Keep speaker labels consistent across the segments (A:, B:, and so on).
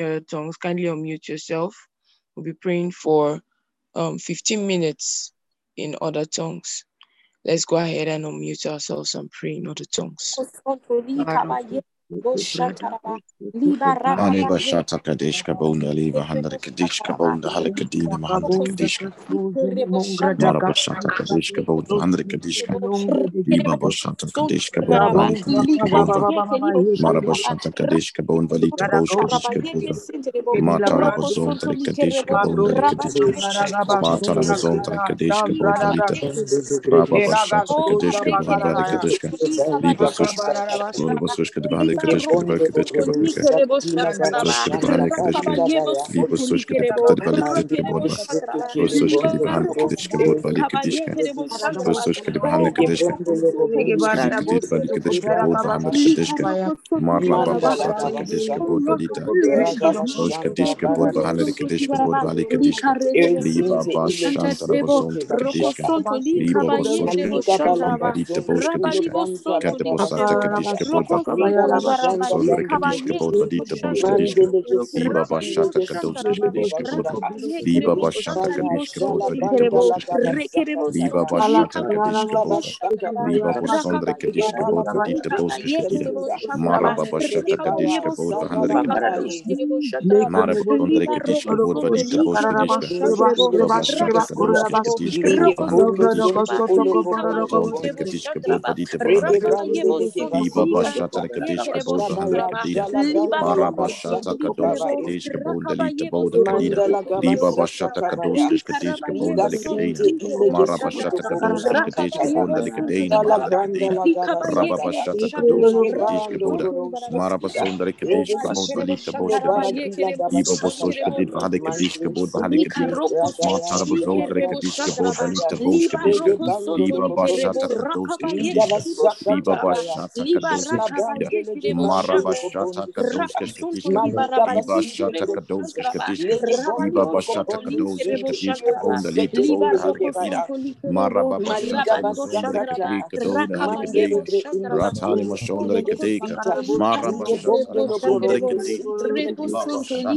A: your tongues, kindly unmute yourself. We'll be praying for um, 15 minutes in other tongues. Let's go ahead and unmute ourselves and pray in other tongues.
B: Ani bashata kadeshka bonda liva handar kadishka bonda halakadina mahandar kadishka. Mara bashata kadeshka bonda handar kadishka. Liba bashata kadeshka bonda halakadishka bonda. Mara bashata kadeshka bonda valita boshka dishka bonda. Matara bazonta kadeshka bonda kadishka. Matara bazonta kadeshka bonda valita. Raba bashata kadeshka bonda. Liba sushka. Liba sushka de Kadeshka, the Balkadeshka, Balka, Soshka, the Balakadeshka, Lipo Soshka, the Balakadeshka, Bodba, Soshka, the Balakadeshka, Bodba, Likadeshka, Soshka, the Balakadeshka, Skidikadi, Balikadeshka, Bodba, Hamakadeshka, Marla Baba Sata Kadeshka, Bodba, Lita, Soshka Deshka, Bodba, Halakadeshka, Bodba, Likadeshka, Liba Bashanta, Basont, Kadeshka, Liba Basoshka, Liba Dita Boshka, Dishka, Katabosata Kadeshka, Bodba, Sondre kadishke bod vadita bosh kadishke. Liba bashata kadoske kadishke bod. Liba bashata kadishke bod vadita bosh. Liba bashata kadishke bod. Liba bosondre kadishke bod vadita bosh kadishke. Mara bashata kadishke bod vahandre kadishke. Mara bosondre kadishke bod vadita bosh kadishke. Liba bashata kadoske kadishke bod vahandre kadishke. Sondre kadishke bod vadita vahandre. Liba bashata kadishke bod vahandre kadida. Marabashata kados kadeshka bonda lita boda kadida. Liba bashata kados kadeshka bonda likadena. Marabashata kados kadeshka bonda likadena mahanda kadena. Rababashata kados kadeshka boda. Marabasonda likadeshka bonda lita bosh kadeshka. Liba bososh kadid vahade kadeshka boda vahade kadina. Matarabazonda likadeshka bonda lita bosh kadeshka. Liba bashata kados kadeshka. Liba bashata kados kadeshka. Marabashata kadoska skadishka, Iba shata kadoska skadishka, Iba bashata kadoska skadishka, Bonda lita bonda halakadina, Maraba bashata masonda kadika donda halakadina, Ratani masonda kadeka, Maraba shata masonda kadina, Baba shata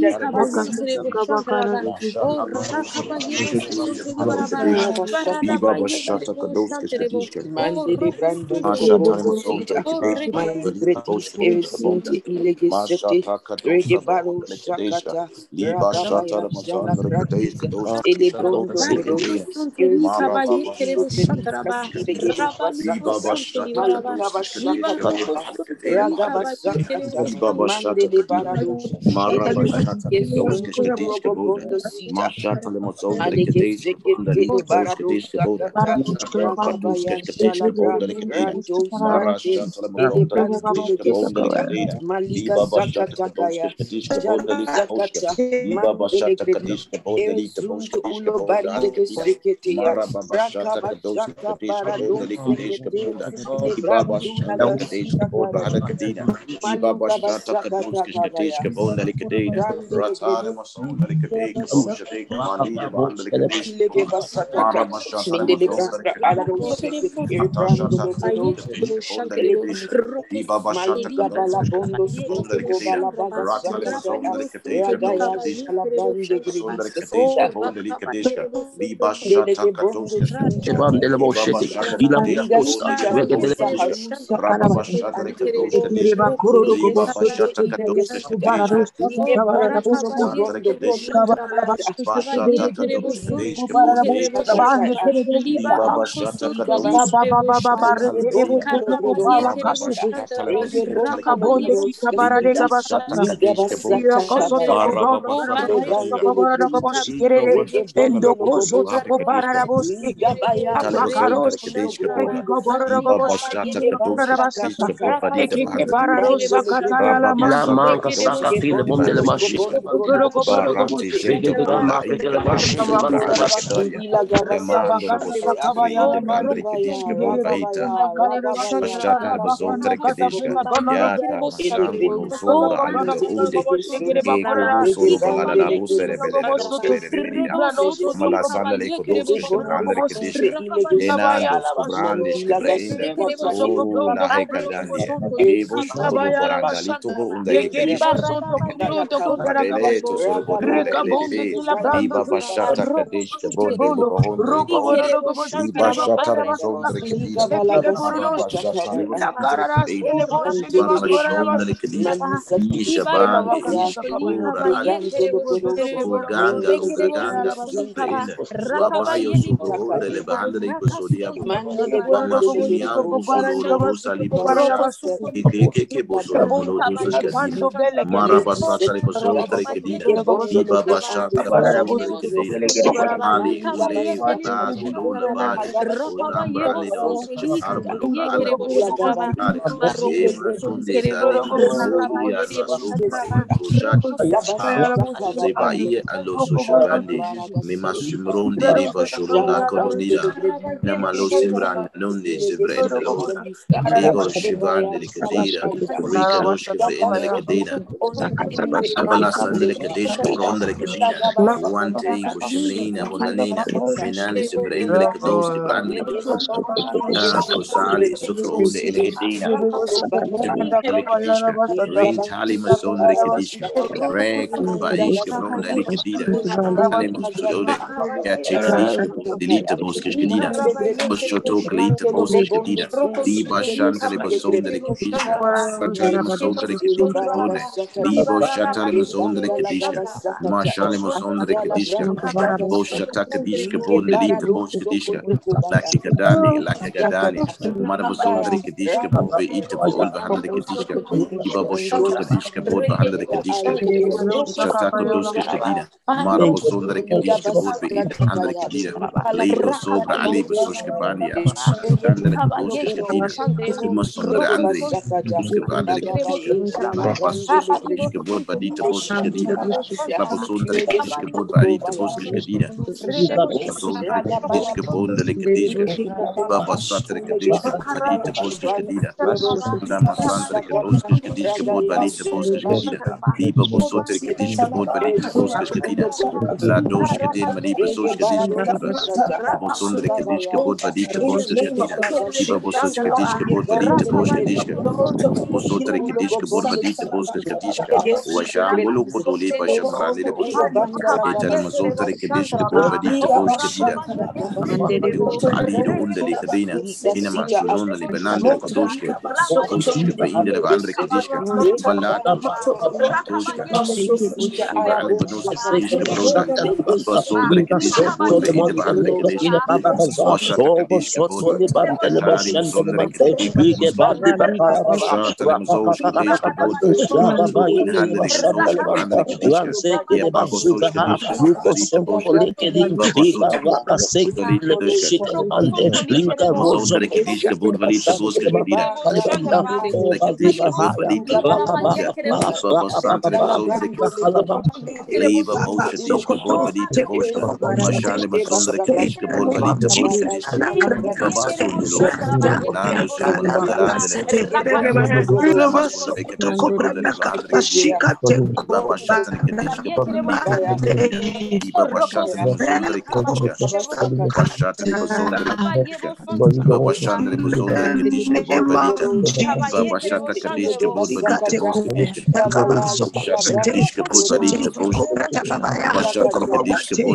B: Iba bashata kadoska skadishka, Ashata masonda kadishka, Bonda Mashata Kadosa Kadeshka, Liba Shata Mazandra Kadesh Kadosh Kadosh. Mara Liba Bashata Liba Bashata Mara Bashata Kadosh. Kadesh Kaboda Mashata Lemozondra Kadesh Kabonda Kadesh Kadosh Kadesh Kabonda Kadesh Mara Shata Lemozondra Kadesh Kabonda Kadesh Liba Bashata Kadosh Kadesh Kabonda Liba Bosh Liba Bashata Kadesh Kabonda Liba Bosh Kadesh Kabonda Mara Bashata Kadosh Kadesh Kabonda Liba Kadesh Kabonda Liba Bashata Kadesh Kabonda Hada Kadina Liba Bashata Kadosh Kadesh Kadina Ratana Masonda Liba Kadesh Kadosh Banda Liba Kadesh Mara Bashata Masonda Liba Kadesh Atashata Kadosh Kadesh Kabonda Liba Liba Bashata Kadosh Kabonda Liba Kadina Ratana Masonda Liba Kadesh Kadosh Kadesh Masonda Liba Kadesh Kabonda Liba Shata Kadosh Kadesh
C: Ebandele bosheti, ila posta, regedele
B: Rabba Bashata Kadosh Liba Bashata Kadosh Kadesh Santa Kadesh Bashata Kadosh Kadesh Kabonda Liba Liba Bashata Kadosh
C: La manca sacatile bondele mashi.
B: Barati gente
C: Marke dele mashi dele bandele mashi.
B: Demando lo bosso de bandre che dische bon vahita. Bashata la bele de Mala. Oh le. Iba bashata le basontre kedina. Ali ule vita gulula bade. Ulambra le dos chahar buluga ala bosale. Ebra sunde zali masuri ala supra e projati. Zeba iye alo soshabande. Mima sumronde de bashorona kolonida. Namalo simbran nonde sevrende lora. Ego shivande le kadira. Rika roshke vreende le kadina. Abala sandele kadesh kabronda le kadina. Wante ibo shimrina bonanina. Menane sevrende le kadosh ke brande le kadina. Ah, kosali sufronde ele kadina. Le kadishka. Rin tali masonde le kadishka. Rek baish kabronda le kadina. Ale masudode. Ya che kadishka. Delita boskish kadina. Oshoto kalita boskish kadina. Diba shantale basonde le kadishka. Fatale masonde le kadishka bonde. Libo shatale masonde le kadishka. Mashale oh, masonde le kadishka. Bo shata kadishka bonde lita bosh kadishka. Laki kadani, laki gadani. Mara masonde le kadishka bo be ita bo olva handa le kadishka. Iba bo shoto kadishka bo be handa le kadishka. Shata kadoska kadina. Mara masonde le kadishka bo be ita handa le kadina. Leido sobra ali basoshka bania. Handa le kadoska kadina. Ima sondre andre. Duska handa le kadishka. Babasoska kadishka bo badita boska kadina. Babasondre kadishka bo badita boska kadina. Babasondre kadishka bo le kadishka. mantra que nos que diz que mod valide bons que diga liba bons outro que diz que mod valide bons que diga la dos que diz de pessoas que diz que bons outro que diz que mod valide bons que diga liba bons outro que diz que mod valide bons que diga bons outro que diz que mod valide bons que diga o ajangolo podoli pa chamar ele bons que diga mas outro que diz que mod valide bons que diga ali do onde ele que diga ina mas não ele kadishka. Ya bako soshka kadishka. Kadishka boshka. Babasote kadishka kadishka. Masondre kadishka bo valita boska kadira. Kadishka bo valita boska kadira. Baba santre masondre kadishka. Leiva dishka bo valita boska. Mashale kadishka bo valita boska dishka. Baba sunilo. Nando silo mananda landele. Baba masondre kadishka bo valita boska. Baba shatre kadishka bo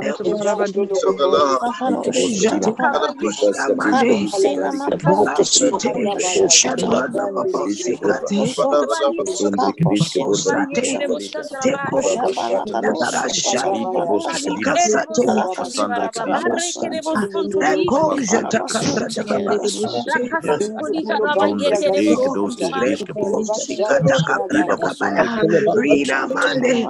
B: kadishka. Baba Shandre Buzondre Kadishka Bod Badita, Baba Shata Kadishka Bod Badita Bos Kadishka, Shata Kadishka Bod Badita Bos, Baba Shata Kadishka Bod Badita, Baba Sandre Kadishka Bod Badita, Talema Sondre Kadishka Bod Badita Bos Kadishka, Baba Shata Mazondre Kadishka Bod Badita Bos Kadishka, Baba Shata Kadishka Bod Badita, Baba Shata Kadishka Badita, Mata Mazondre Kadoski Kabanya, Mali Kodosi Mali, Baba Sata
A: Rina Mande,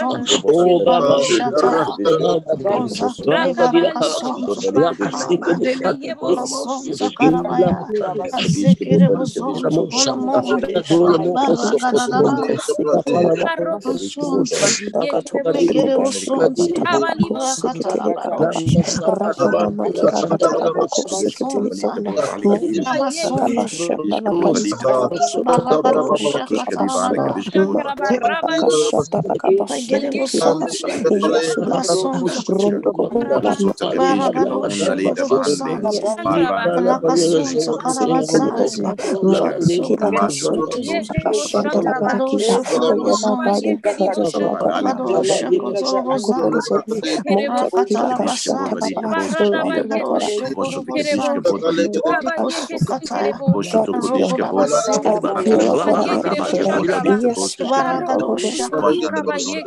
B: Rabba Regede boson.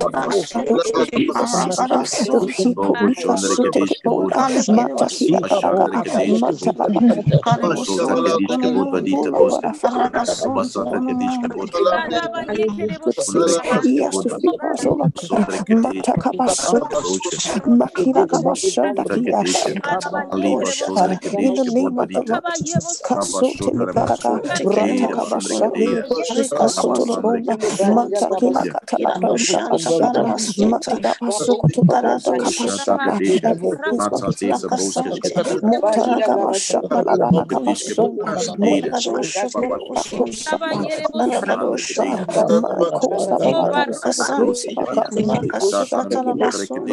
B: Mata
D: Shadaba, Matadaba, Sokotubarada,
E: Kapasaba,
B: every principality of
D: Mutaragama, Shabalaba, Kamaso, Mutadaba,
B: Shakosaba,
F: Manadabo,
A: Shakosaba,
D: Kasans,
E: Makasatanaba,
B: Rabba,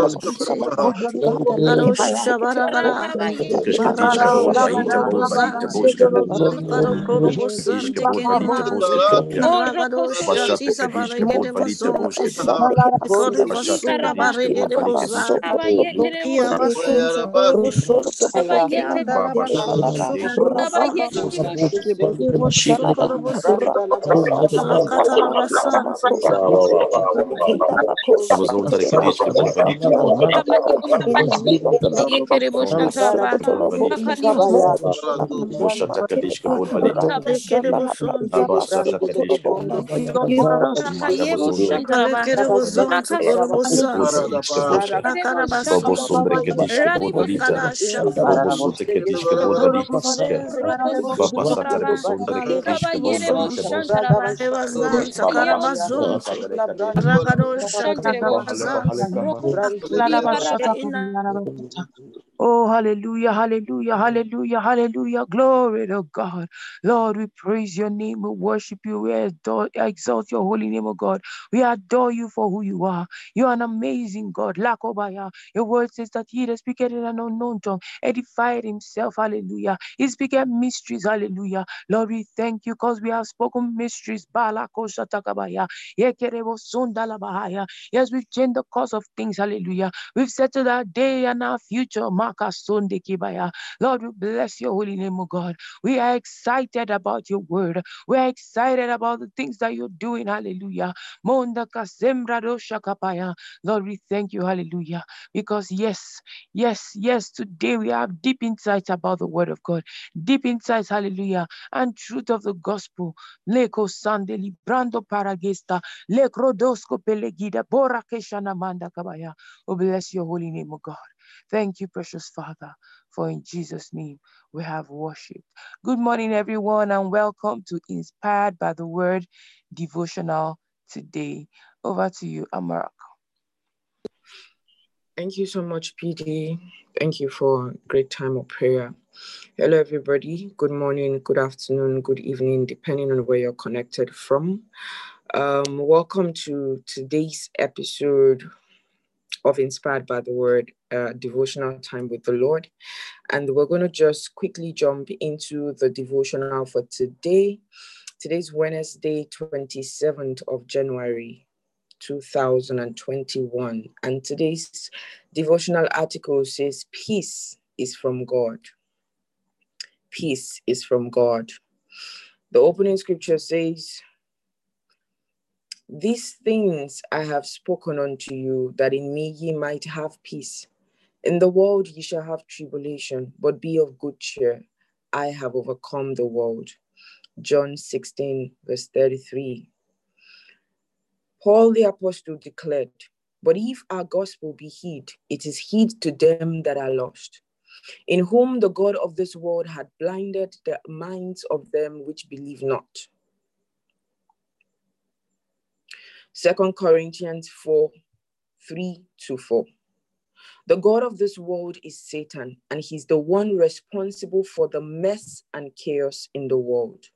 B: diz que por valita. Babo sote que diz que por valita. Baba satare bo sombre que diz que por valita.
G: Oh, hallelujah, hallelujah, hallelujah, hallelujah. Glory to God. Lord, we praise your name. We worship you. We adore, exalt your holy name, oh God. We adore you for who you are. You're an amazing God. Lakobaya. Your word says that he that speaketh in an unknown tongue edified himself. Hallelujah. He speaketh mysteries. Hallelujah. Lord, we thank you because we have spoken mysteries. Balakoshatakabaya. Yekerebo sundalabahaya. Yes, we've changed the course of things. Hallelujah. We've settled our day and our future. Lord, we bless your holy name, oh God. We are excited about your word. We are excited about the things that you're doing. Hallelujah. Lord, we thank you. Hallelujah. Because yes, yes, yes, today we have deep insights about the word of God. Deep insights, hallelujah, and truth of the gospel. Leko keshana. Oh, bless your holy name, oh God. Thank you, precious Father, for in Jesus' name we have worshiped. Good morning, everyone, and welcome to Inspired by the Word devotional today. Over to you, Amarak.
E: Thank you so much, PD. Thank you for a great time of prayer. Hello, everybody. Good morning, good afternoon, good evening, depending on where you're connected from. Um, welcome to today's episode of Inspired by the Word uh, devotional time with the Lord. And we're going to just quickly jump into the devotional for today. Today's Wednesday, 27th of January, 2021. And today's devotional article says, Peace is from God. Peace is from God. The opening scripture says, these things I have spoken unto you, that in me ye might have peace. In the world ye shall have tribulation, but be of good cheer. I have overcome the world. John 16, verse 33. Paul the apostle declared, But if our gospel be hid, it is hid to them that are lost, in whom the God of this world had blinded the minds of them which believe not. Second Corinthians 4 3 to 4. The God of this world is Satan, and he's the one responsible for the mess and chaos in the world.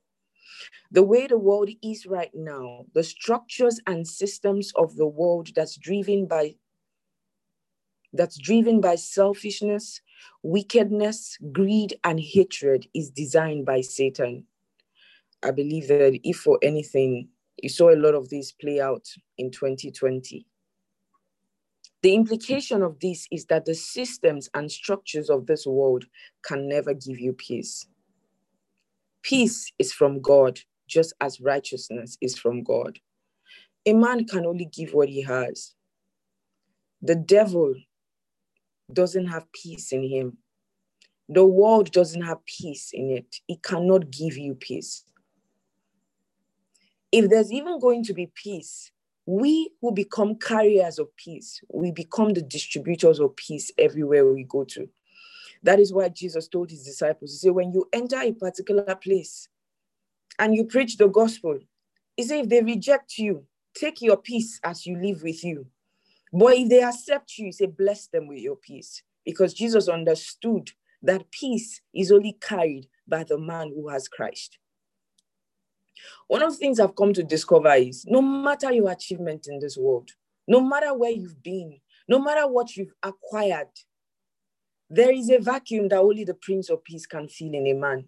E: The way the world is right now, the structures and systems of the world that's driven by that's driven by selfishness, wickedness, greed, and hatred is designed by Satan. I believe that if for anything, you saw a lot of this play out in 2020. The implication of this is that the systems and structures of this world can never give you peace. Peace is from God, just as righteousness is from God. A man can only give what he has. The devil doesn't have peace in him. The world doesn't have peace in it. It cannot give you peace. If there's even going to be peace, we who become carriers of peace, we become the distributors of peace everywhere we go to. That is why Jesus told his disciples, He said, when you enter a particular place and you preach the gospel, He said, if they reject you, take your peace as you live with you. But if they accept you, He said, bless them with your peace. Because Jesus understood that peace is only carried by the man who has Christ. One of the things I've come to discover is no matter your achievement in this world, no matter where you've been, No matter what you've acquired, there is a vacuum that only the Prince of Peace can fill in a man.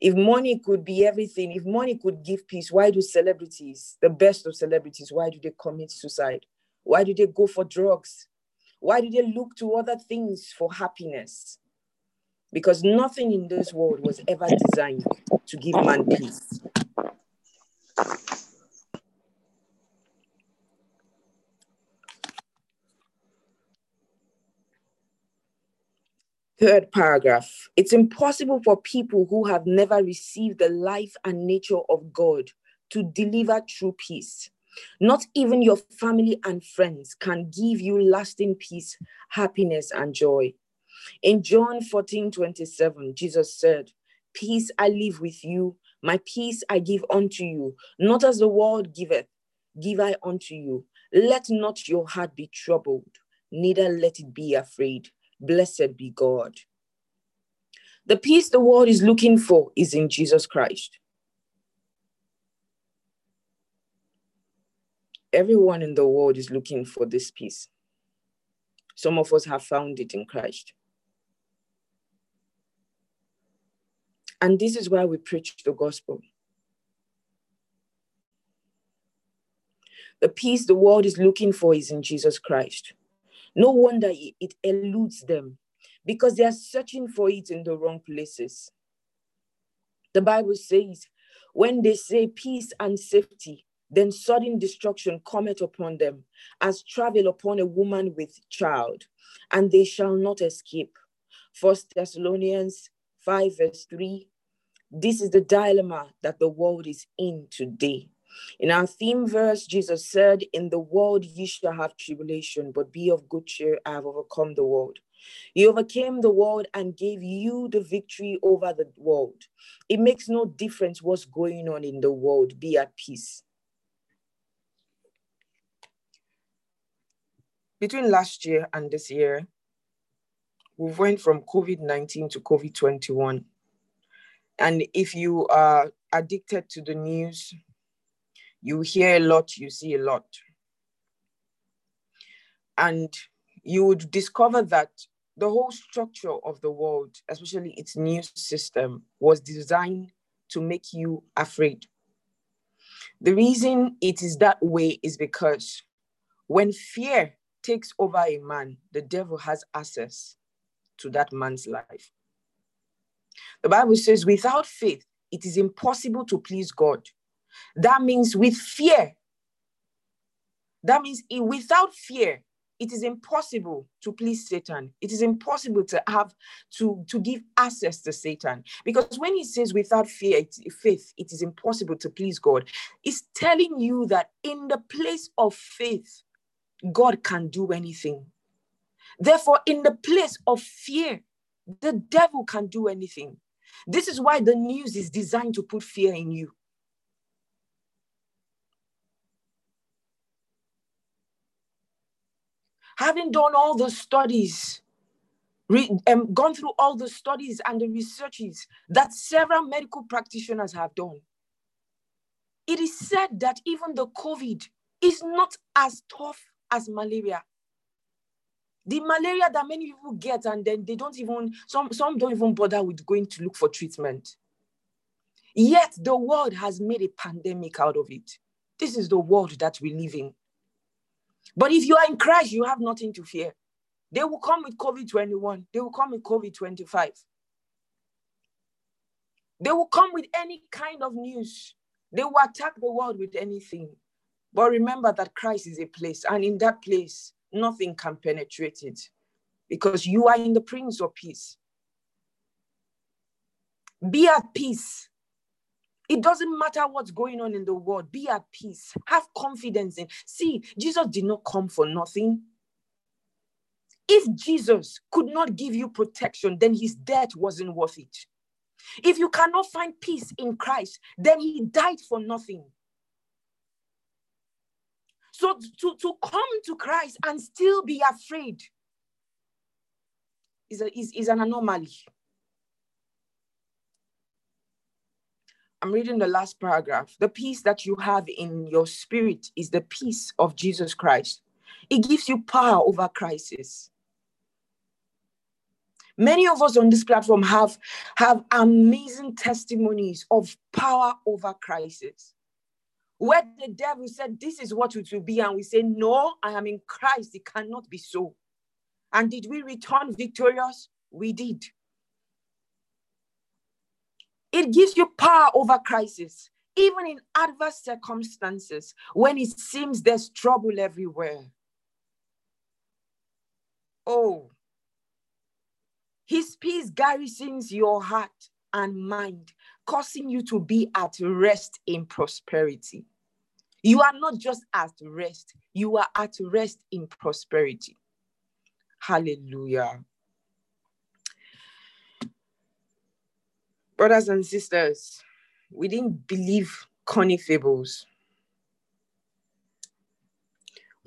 E: If money could be everything, if money could give peace, why do celebrities, the best of celebrities, why do they commit suicide? Why do they go for drugs? Why do they look to other things for happiness? Because nothing in this world was ever designed to give man peace. Third paragraph. It's impossible for people who have never received the life and nature of God to deliver true peace. Not even your family and friends can give you lasting peace, happiness, and joy. In John 14 27, Jesus said, Peace I leave with you, my peace I give unto you, not as the world giveth, give I unto you. Let not your heart be troubled, neither let it be afraid. Blessed be God. The peace the world is looking for is in Jesus Christ. Everyone in the world is looking for this peace. Some of us have found it in Christ. And this is why we preach the gospel. The peace the world is looking for is in Jesus Christ. No wonder it eludes them because they are searching for it in the wrong places. The Bible says, when they say peace and safety, then sudden destruction cometh upon them, as travel upon a woman with child, and they shall not escape. First Thessalonians 5, verse 3. This is the dilemma that the world is in today. In our theme verse, Jesus said, In the world ye shall have tribulation, but be of good cheer, I have overcome the world. He overcame the world and gave you the victory over the world. It makes no difference what's going on in the world, be at peace. Between last year and this year, we went from COVID 19 to COVID 21. And if you are addicted to the news, you hear a lot, you see a lot. And you would discover that the whole structure of the world, especially its news system, was designed to make you afraid. The reason it is that way is because when fear takes over a man, the devil has access to that man's life. The Bible says, without faith, it is impossible to please God. That means with fear. That means without fear, it is impossible to please Satan. It is impossible to have to, to give access to Satan. Because when he says without fear, it, faith, it is impossible to please God, it's telling you that in the place of faith, God can do anything. Therefore, in the place of fear, the devil can do anything. This is why the news is designed to put fear in you. having done all the studies, re, um, gone through all the studies and the researches that several medical practitioners have done, it is said that even the COVID is not as tough as malaria. The malaria that many people get, and then they don't even, some, some don't even bother with going to look for treatment. Yet the world has made a pandemic out of it. This is the world that we live in. But if you are in Christ, you have nothing to fear. They will come with COVID 21, they will come with COVID 25. They will come with any kind of news. They will attack the world with anything. But remember that Christ is a place, and in that place, nothing can penetrate it because you are in the Prince of Peace. Be at peace it doesn't matter what's going on in the world. Be at peace. Have confidence in. See, Jesus did not come for nothing. If Jesus could not give you protection, then his death wasn't worth it. If you cannot find peace in Christ, then he died for nothing. So to, to come to Christ and still be afraid is, a, is, is an anomaly. I'm reading the last paragraph. The peace that you have in your spirit is the peace of Jesus Christ. It gives you power over crisis. Many of us on this platform have, have amazing testimonies of power over crisis. Where the devil said, This is what it will be, and we say, No, I am in Christ. It cannot be so. And did we return victorious? We did. It gives you power over crisis, even in adverse circumstances when it seems there's trouble everywhere. Oh, his peace garrisons your heart and mind, causing you to be at rest in prosperity. You are not just at rest, you are at rest in prosperity. Hallelujah. Brothers and sisters, we didn't believe Connie fables.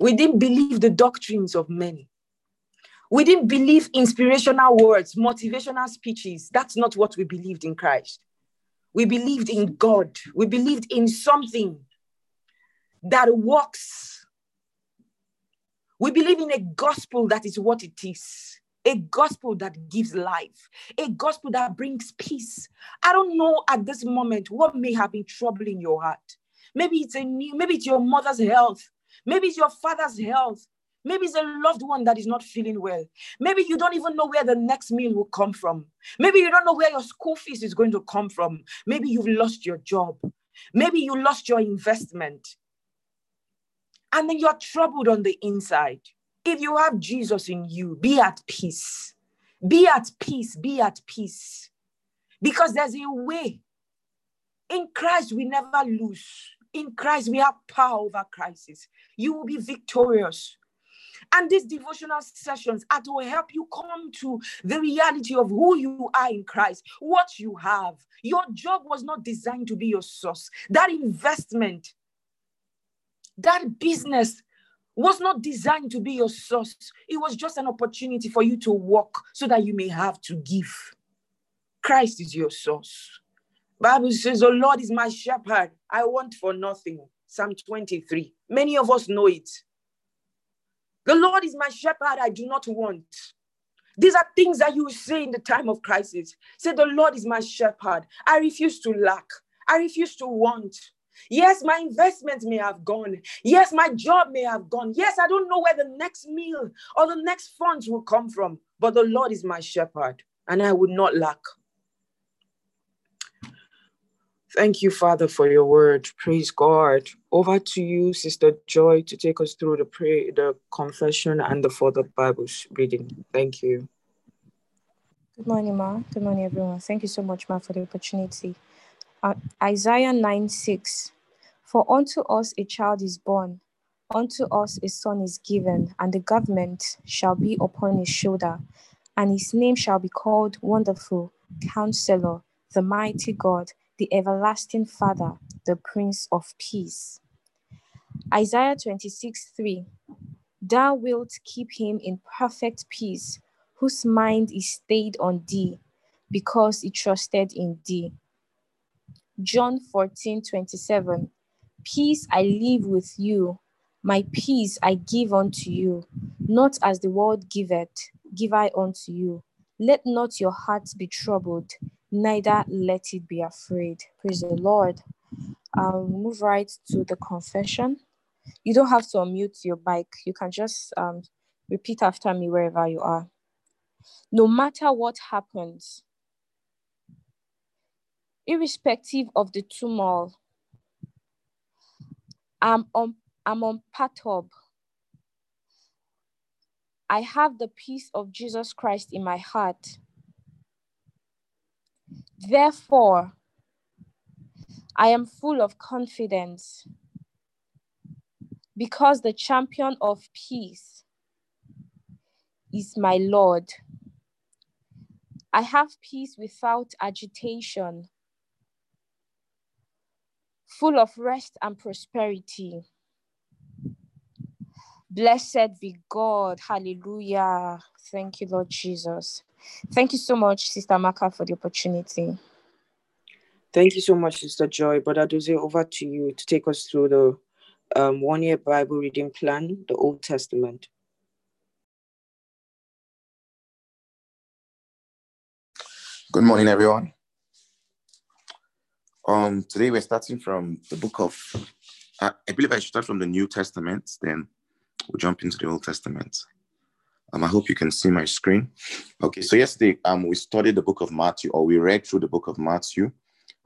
E: We didn't believe the doctrines of men. We didn't believe inspirational words, motivational speeches. That's not what we believed in Christ. We believed in God. We believed in something that works. We believe in a gospel that is what it is a gospel that gives life, a gospel that brings peace. I don't know at this moment what may have been troubling your heart. Maybe it's a new, maybe it's your mother's health, maybe it's your father's health, Maybe it's a loved one that is not feeling well. Maybe you don't even know where the next meal will come from. Maybe you don't know where your school fees is going to come from. Maybe you've lost your job. Maybe you lost your investment. And then you're troubled on the inside. If you have Jesus in you, be at peace. Be at peace. Be at peace. Because there's a way. In Christ, we never lose. In Christ, we have power over crisis. You will be victorious. And these devotional sessions are to help you come to the reality of who you are in Christ, what you have. Your job was not designed to be your source. That investment, that business was not designed to be your source. It was just an opportunity for you to walk so that you may have to give. Christ is your source. Bible says, "The Lord is my shepherd. I want for nothing." Psalm 23. Many of us know it. The Lord is my shepherd, I do not want. These are things that you say in the time of crisis. Say, The Lord is my shepherd. I refuse to lack. I refuse to want. Yes, my investment may have gone. Yes, my job may have gone. Yes, I don't know where the next meal or the next funds will come from, but the Lord is my shepherd and I would not lack. Thank you, Father, for your word. Praise God. Over to you, Sister Joy, to take us through the the confession, and the further Bible reading. Thank you.
H: Good morning, Ma. Good morning, everyone. Thank you so much, Ma, for the opportunity. Uh, Isaiah 9 6. For unto us a child is born, unto us a son is given, and the government shall be upon his shoulder, and his name shall be called Wonderful, Counselor, the Mighty God the everlasting Father, the Prince of Peace. Isaiah 26 3 Thou wilt keep him in perfect peace, whose mind is stayed on thee, because he trusted in thee. John 14 27 Peace I leave with you, my peace I give unto you, not as the world giveth, give I unto you. Let not your hearts be troubled, neither let it be afraid. Praise the Lord. I'll move right to the confession. You don't have to unmute your bike. You can just um, repeat after me wherever you are. No matter what happens, irrespective of the turmoil, I'm on, I'm on Patop. I have the peace of Jesus Christ in my heart. Therefore, I am full of confidence because the champion of peace is my Lord. I have peace without agitation, full of rest and prosperity. Blessed be God. Hallelujah. Thank you, Lord Jesus. Thank you so much, Sister Maka, for the opportunity.
E: Thank you so much, Sister Joy. Brother Doze, over to you to take us through the um, one year Bible reading plan, the Old Testament.
B: Good morning, everyone. Um, today we're starting from the book of, uh, I believe I should start from the New Testament, then we'll jump into the Old Testament. Um, I hope you can see my screen. Okay, so yesterday um, we studied the book of Matthew, or we read through the book of Matthew,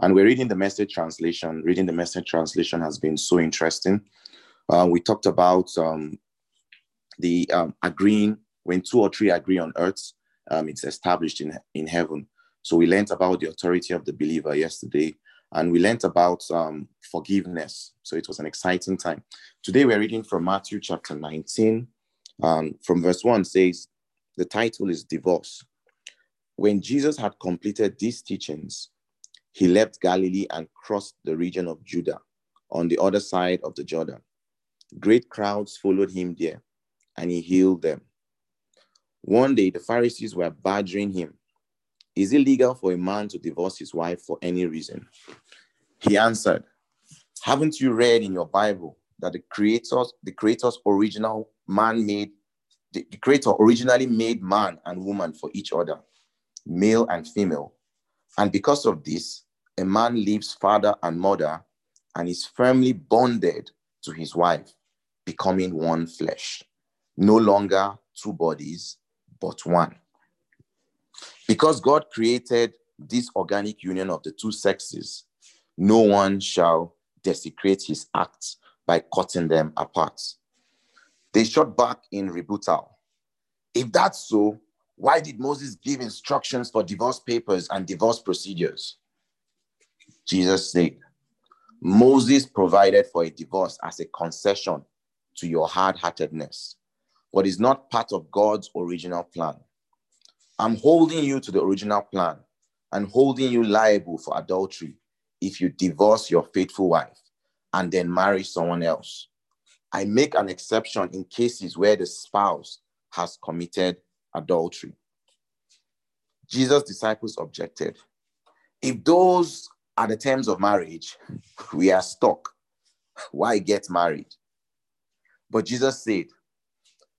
B: and we're reading the message translation. Reading the message translation has been so interesting. Uh, we talked about um, the um, agreeing, when two or three agree on earth, um, it's established in, in heaven. So we learned about the authority of the believer yesterday, and we learned about um, forgiveness. So it was an exciting time. Today we're reading from Matthew chapter 19. Um, from verse 1 says, the title is Divorce. When Jesus had completed these teachings, he left Galilee and crossed the region of Judah on the other side of the Jordan. Great crowds followed him there, and he healed them. One day, the Pharisees were badgering him is it legal for a man to divorce his wife for any reason? He answered, Haven't you read in your Bible that the creator's, the creator's original man made, the, the creator originally made man and woman for each other, male and female. And because of this, a man leaves father and mother and is firmly bonded to his wife, becoming one flesh. No longer two bodies, but one. Because God created this organic union of the two sexes, no one shall desecrate his acts by cutting them apart. They shot back in rebuttal. If that's so, why did Moses give instructions for divorce papers and divorce procedures? Jesus said, Moses provided for a divorce as a concession to your hard heartedness, but is not part of God's original plan. I'm holding you to the original plan and holding you liable for adultery if you divorce your faithful wife and then marry someone else. I make an exception in cases where the spouse has committed adultery. Jesus' disciples objected. If those are the terms of marriage, we are stuck. Why get married? But Jesus said,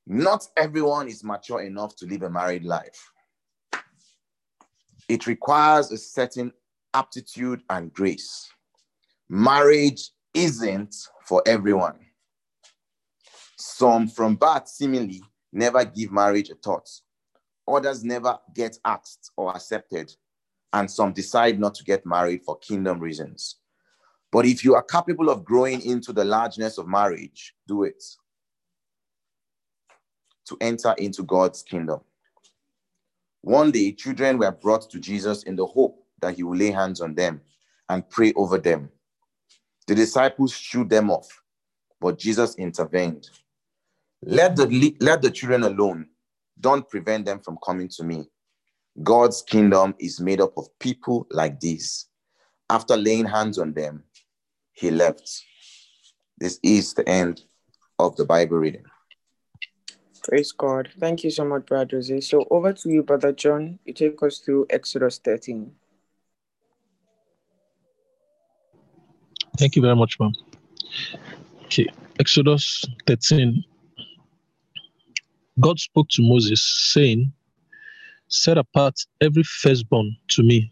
B: Not everyone is mature enough to live a married life. It requires a certain aptitude and grace. Marriage isn't for everyone. Some from birth seemingly never give marriage a thought. Others never get asked or accepted, and some decide not to get married for kingdom reasons. But if you are capable of growing into the largeness of marriage, do it to enter into God's kingdom. One day, children were brought to Jesus in the hope that he would lay hands on them and pray over them. The disciples shooed them off, but Jesus intervened. Let the, let the children alone. Don't prevent them from coming to me. God's kingdom is made up of people like these. After laying hands on them, he left. This is the end of the Bible reading.
E: Praise God. Thank you so much, Brother Jose. So over to you, Brother John. You take us through Exodus 13.
I: Thank you very much, ma'am. Okay, Exodus 13. God spoke to Moses, saying, Set apart every firstborn to me,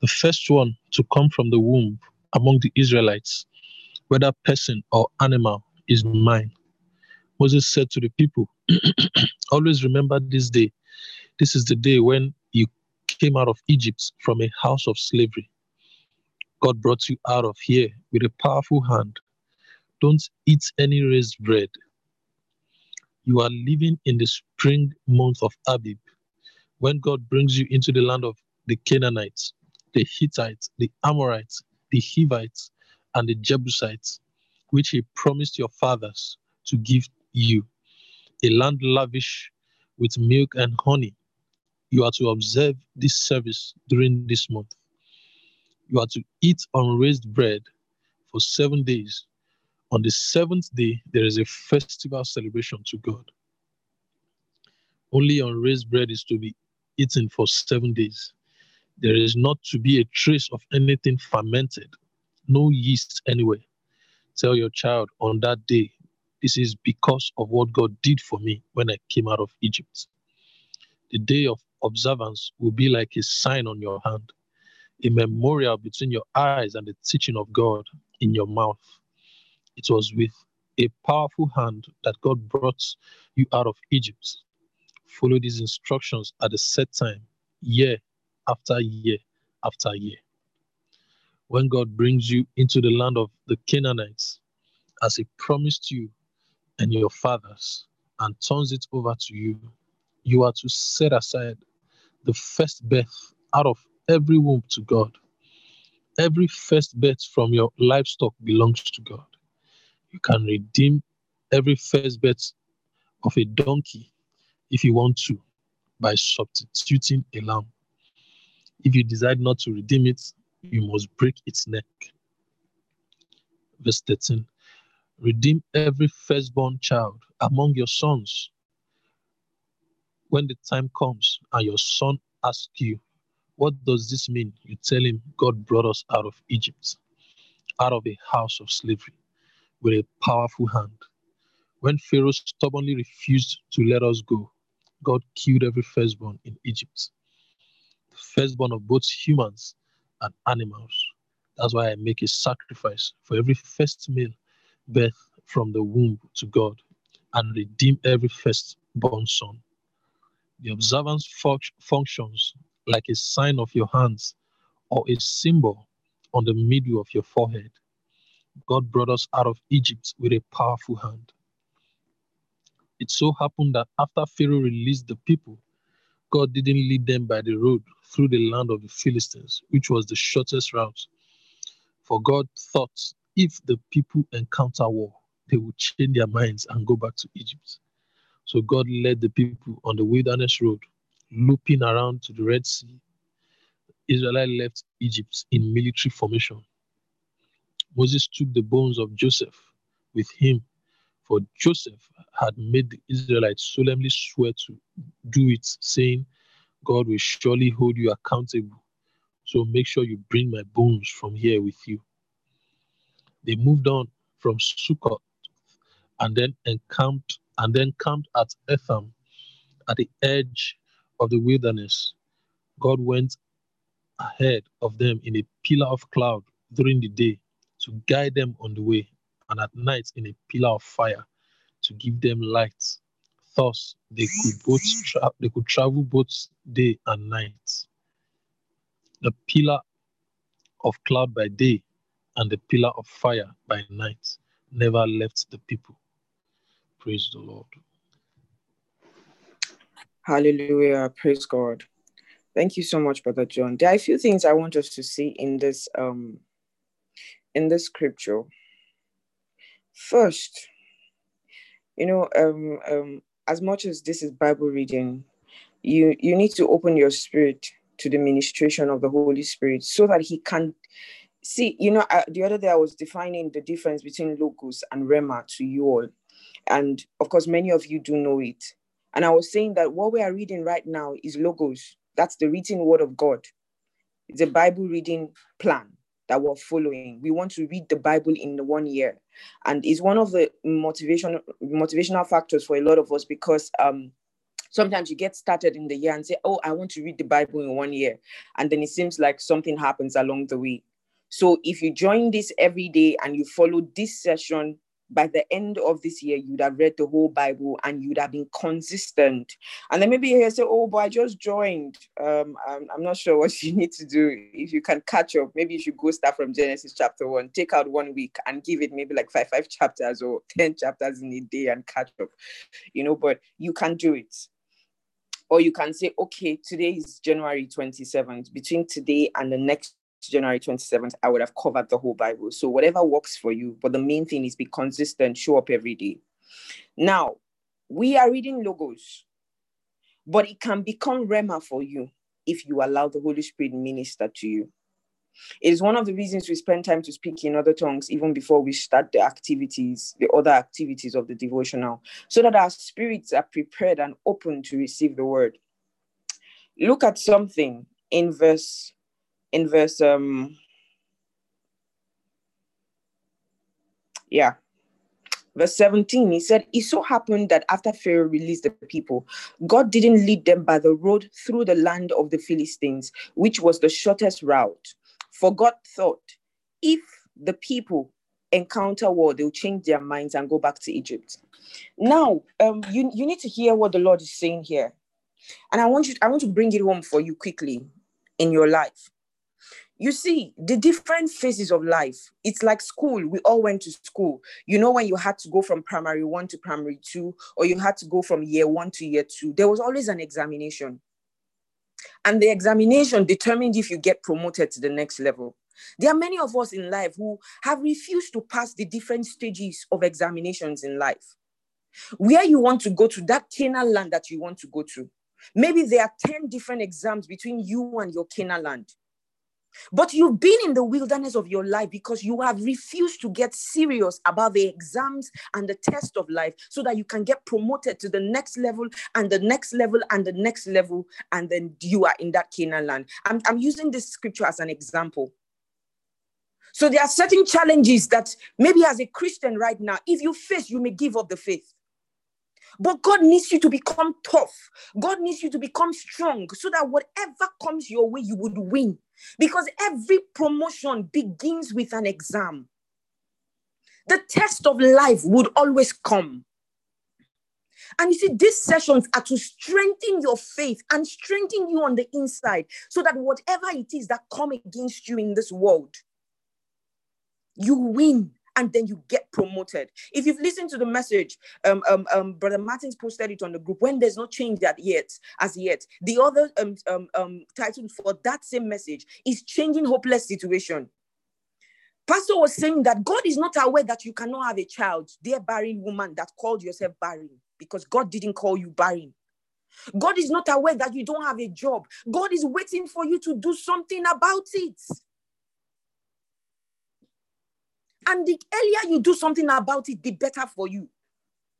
I: the first one to come from the womb among the Israelites, whether person or animal, is mine. Moses said to the people, Always remember this day. This is the day when you came out of Egypt from a house of slavery. God brought you out of here with a powerful hand. Don't eat any raised bread. You are living in the spring month of Abib, when God brings you into the land of the Canaanites, the Hittites, the Amorites, the Hivites, and the Jebusites, which He promised your fathers to give you, a land lavish with milk and honey. You are to observe this service during this month. You are to eat unraised bread for seven days. On the seventh day, there is a festival celebration to God. Only unraised bread is to be eaten for seven days. There is not to be a trace of anything fermented, no yeast anywhere. Tell your child on that day, this is because of what God did for me when I came out of Egypt. The day of observance will be like a sign on your hand, a memorial between your eyes and the teaching of God in your mouth. It was with a powerful hand that God brought you out of Egypt. Follow these instructions at the set time, year after year after year. When God brings you into the land of the Canaanites, as He promised you and your fathers, and turns it over to you, you are to set aside the first birth out of every womb to God. Every first birth from your livestock belongs to God. You can redeem every first birth of a donkey if you want to by substituting a lamb. If you decide not to redeem it, you must break its neck. Verse 13 Redeem every firstborn child among your sons. When the time comes and your son asks you, What does this mean? You tell him, God brought us out of Egypt, out of a house of slavery, with a powerful hand. When Pharaoh stubbornly refused to let us go, God killed every firstborn in Egypt, the firstborn of both humans and animals. That's why I make a sacrifice for every first male birth from the womb to God and redeem every firstborn son. The observance functions like a sign of your hands or a symbol on the middle of your forehead. God brought us out of Egypt with a powerful hand. It so happened that after Pharaoh released the people, God didn't lead them by the road through the land of the Philistines, which was the shortest route. For God thought if the people encounter war, they would change their minds and go back to Egypt. So God led the people on the wilderness road, looping around to the Red Sea. Israel left Egypt in military formation. Moses took the bones of Joseph with him, for Joseph had made the Israelites solemnly swear to do it, saying, God will surely hold you accountable. So make sure you bring my bones from here with you. They moved on from Sukkot and then encamped and then camped at Etham at the edge of the wilderness. God went ahead of them in a pillar of cloud during the day to guide them on the way, and at night in a pillar of fire to give them light. Thus they could both tra- they could travel both day and night. The pillar of cloud by day and the pillar of fire by night never left the people. Praise the Lord.
E: Hallelujah. Praise God. Thank you so much, Brother John. There are a few things I want us to see in this um in the scripture. First, you know, um, um, as much as this is Bible reading, you you need to open your spirit to the ministration of the Holy Spirit so that He can see. You know, uh, the other day I was defining the difference between logos and rhema to you all, and of course, many of you do know it. And I was saying that what we are reading right now is logos. That's the written word of God. It's a Bible reading plan that we're following. We want to read the Bible in the one year. And it's one of the motivation motivational factors for a lot of us because um sometimes you get started in the year and say, Oh, I want to read the Bible in one year. And then it seems like something happens along the way. So if you join this every day and you follow this session by the end of this year, you'd have read the whole Bible and you'd have been consistent. And then maybe you say, Oh, but I just joined. Um, I'm, I'm not sure what you need to do. If you can catch up, maybe you should go start from Genesis chapter one, take out one week and give it maybe like five, five chapters or 10 chapters in a day and catch up, you know, but you can do it. Or you can say, okay, today is January 27th. Between today and the next January 27th, I would have covered the whole Bible. So whatever works for you, but the main thing is be consistent, show up every day. Now, we are reading logos, but it can become rhema for you if you allow the Holy Spirit minister to you. It is one of the reasons we spend time to speak in other tongues even before we start the activities, the other activities of the devotional, so that our spirits are prepared and open to receive the word. Look at something in verse in verse um Yeah. Verse 17, he said, It so happened that after Pharaoh released the people, God didn't lead them by the road through the land of the Philistines, which was the shortest route. For God thought, if the people encounter war, they'll change their minds and go back to Egypt. Now, um, you, you need to hear what the Lord is saying here. And I want you, I want to bring it home for you quickly in your life. You see, the different phases of life, it's like school. We all went to school. You know, when you had to go from primary one to primary two, or you had to go from year one to year two, there was always an examination. And the examination determined if you get promoted to the next level. There are many of us in life who have refused to pass the different stages of examinations in life. Where you want to go to, that Canaan land that you want to go to. Maybe there are 10 different exams between you and your Canaan land. But you've been in the wilderness of your life because you have refused to get serious about the exams and the test of life so that you can get promoted to the next level and the next level and the next level. And then you are in that Canaan land. I'm, I'm using this scripture as an example. So there are certain challenges that maybe as a Christian right now, if you face, you may give up the faith. But God needs you to become tough. God needs you to become strong so that whatever comes your way, you would win. Because every promotion begins with an exam. The test of life would always come. And you see, these sessions are to strengthen your faith and strengthen you on the inside so that whatever it is that come against you in this world, you win and then you get promoted. If you've listened to the message, um, um, um, Brother Martins posted it on the group when there's no change that yet, as yet. The other um, um, um, title for that same message is Changing Hopeless Situation. Pastor was saying that God is not aware that you cannot have a child, dear barren woman that called yourself barren, because God didn't call you barren. God is not aware that you don't have a job. God is waiting for you to do something about it. And the earlier you do something about it, the better for you.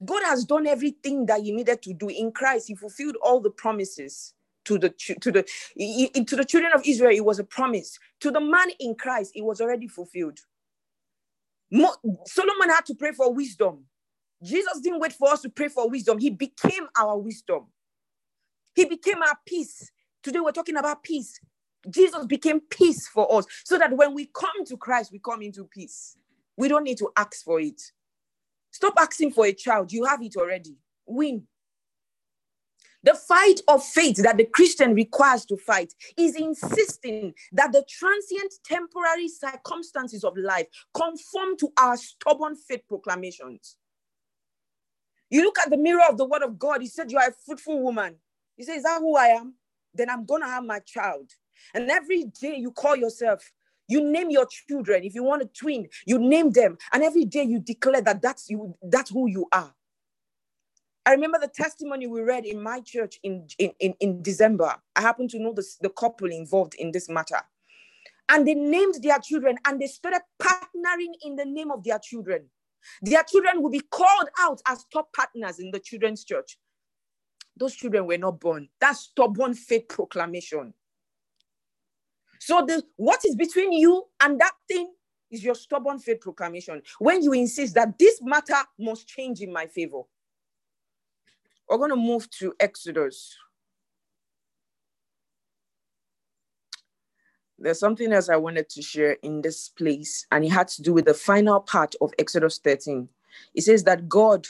E: God has done everything that you needed to do in Christ. He fulfilled all the promises to the to the to the children of Israel. It was a promise. To the man in Christ, it was already fulfilled. Solomon had to pray for wisdom. Jesus didn't wait for us to pray for wisdom. He became our wisdom. He became our peace. Today we're talking about peace. Jesus became peace for us so that when we come to Christ, we come into peace. We don't need to ask for it. Stop asking for a child. You have it already. Win. The fight of faith that the Christian requires to fight is insisting that the transient temporary circumstances of life conform to our stubborn faith proclamations. You look at the mirror of the word of God, he said, You are a fruitful woman. He says, Is that who I am? Then I'm going to have my child. And every day you call yourself, you name your children. If you want a twin, you name them. And every day you declare that that's you, that's who you are. I remember the testimony we read in my church in, in, in, in December. I happen to know the, the couple involved in this matter. And they named their children and they started partnering in the name of their children. Their children will be called out as top partners in the children's church. Those children were not born. That's stubborn faith proclamation. So the what is between you and that thing is your stubborn faith proclamation. When you insist that this matter must change in my favor. We're going to move to Exodus. There's something else I wanted to share in this place, and it had to do with the final part of Exodus 13. It says that God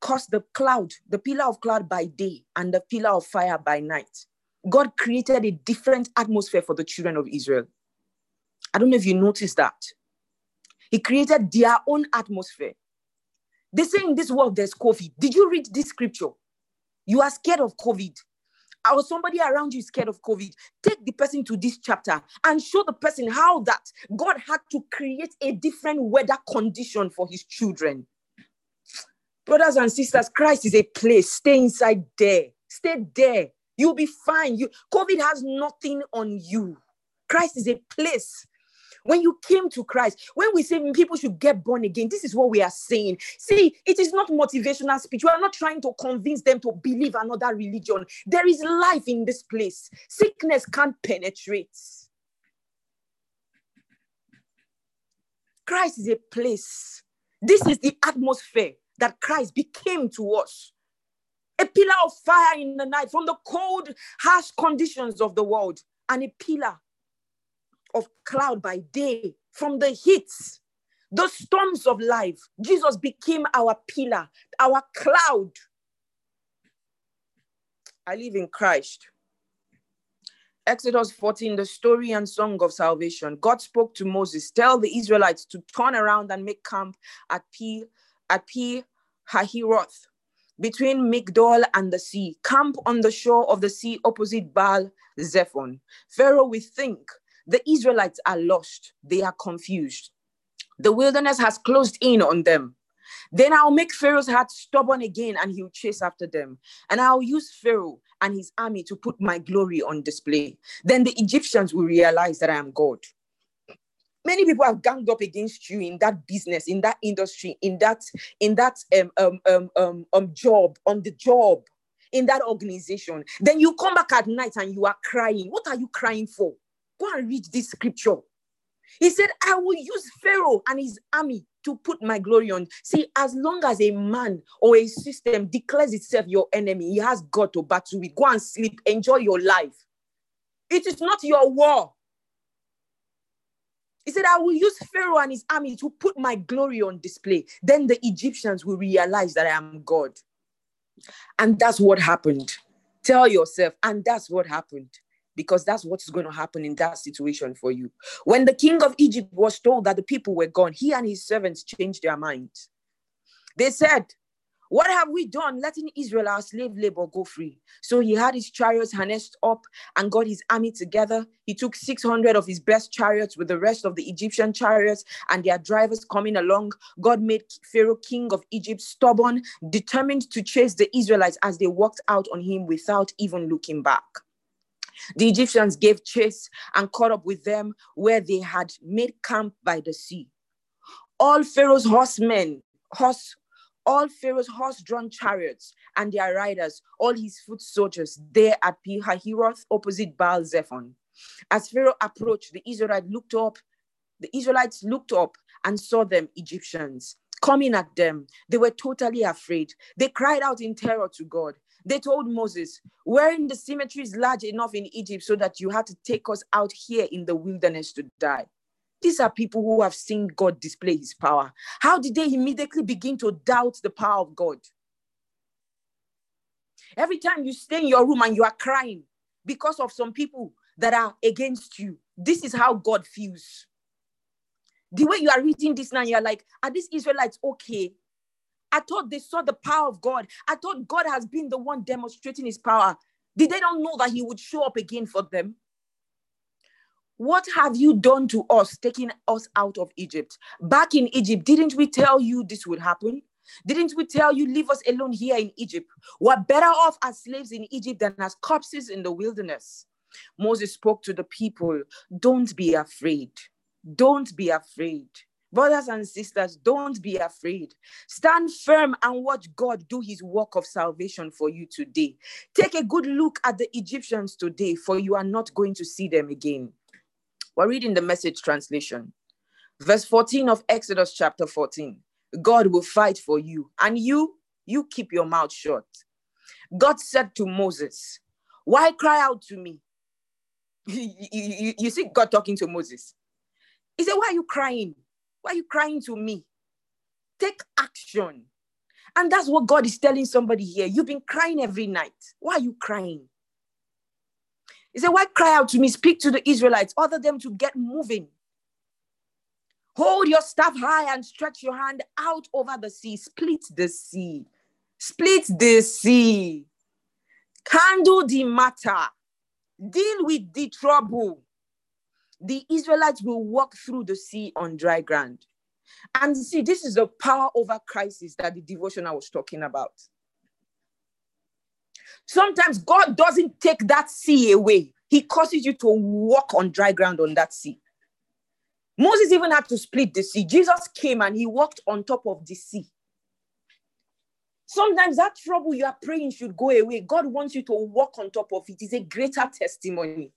E: caused the cloud, the pillar of cloud by day, and the pillar of fire by night God created a different atmosphere for the children of Israel. I don't know if you noticed that. He created their own atmosphere. They say in this world there's COVID. Did you read this scripture? You are scared of COVID. Or somebody around you is scared of COVID. Take the person to this chapter and show the person how that God had to create a different weather condition for his children. Brothers and sisters, Christ is a place. Stay inside there. Stay there. You'll be fine. You COVID has nothing on you. Christ is a place. When you came to Christ, when we say people should get born again, this is what we are saying. See, it is not motivational speech. We are not trying to convince them to believe another religion. There is life in this place. Sickness can't penetrate. Christ is a place. This is the atmosphere that Christ became to us. A pillar of fire in the night from the cold, harsh conditions of the world, and a pillar of cloud by day from the heat, the storms of life. Jesus became our pillar, our cloud. I live in Christ. Exodus 14, the story and song of salvation. God spoke to Moses, tell the Israelites to turn around and make camp at P at P Hahiroth between Migdol and the sea. Camp on the shore of the sea opposite Baal Zephon. Pharaoh will think the Israelites are lost. They are confused. The wilderness has closed in on them. Then I'll make Pharaoh's heart stubborn again and he'll chase after them. And I'll use Pharaoh and his army to put my glory on display. Then the Egyptians will realize that I am God. Many people have ganged up against you in that business, in that industry, in that in that um, um, um, um, um job, on the job, in that organization. Then you come back at night and you are crying. What are you crying for? Go and read this scripture. He said, I will use Pharaoh and his army to put my glory on. See, as long as a man or a system declares itself your enemy, he has God to battle with. Go and sleep, enjoy your life. It is not your war. He said, I will use Pharaoh and his army to put my glory on display. Then the Egyptians will realize that I am God. And that's what happened. Tell yourself, and that's what happened because that's what is going to happen in that situation for you. When the king of Egypt was told that the people were gone, he and his servants changed their minds. They said, What have we done letting Israel, our slave labor, go free? So he had his chariots harnessed up and got his army together. He took 600 of his best chariots with the rest of the Egyptian chariots and their drivers coming along. God made Pharaoh, king of Egypt, stubborn, determined to chase the Israelites as they walked out on him without even looking back. The Egyptians gave chase and caught up with them where they had made camp by the sea. All Pharaoh's horsemen, horse, all Pharaoh's horse-drawn chariots and their riders, all his foot soldiers, there at Pihahiroth opposite Baal Zephon. As Pharaoh approached, the Israelites looked up. The Israelites looked up and saw them Egyptians coming at them. They were totally afraid. They cried out in terror to God. They told Moses, Wearing the cemetery is large enough in Egypt so that you had to take us out here in the wilderness to die. These are people who have seen God display his power. How did they immediately begin to doubt the power of God? Every time you stay in your room and you are crying because of some people that are against you, this is how God feels. The way you are reading this now, you're like, are these Israelites okay? I thought they saw the power of God. I thought God has been the one demonstrating his power. Did they not know that he would show up again for them? What have you done to us, taking us out of Egypt? Back in Egypt, didn't we tell you this would happen? Didn't we tell you, leave us alone here in Egypt? We're better off as slaves in Egypt than as corpses in the wilderness. Moses spoke to the people, Don't be afraid. Don't be afraid. Brothers and sisters, don't be afraid. Stand firm and watch God do his work of salvation for you today. Take a good look at the Egyptians today, for you are not going to see them again. We're reading the message translation. Verse 14 of Exodus chapter 14. God will fight for you, and you, you keep your mouth shut. God said to Moses, Why cry out to me? you, you, you see God talking to Moses. He said, Why are you crying? Why are you crying to me? Take action. And that's what God is telling somebody here. You've been crying every night. Why are you crying? He said, Why cry out to me? Speak to the Israelites, order them to get moving. Hold your staff high and stretch your hand out over the sea. Split the sea. Split the sea. Handle the matter. Deal with the trouble the Israelites will walk through the sea on dry ground. And see, this is the power over crisis that the devotion I was talking about. Sometimes God doesn't take that sea away, He causes you to walk on dry ground on that sea. Moses even had to split the sea. Jesus came and he walked on top of the sea. Sometimes that trouble you are praying should go away. God wants you to walk on top of it. It's a greater testimony.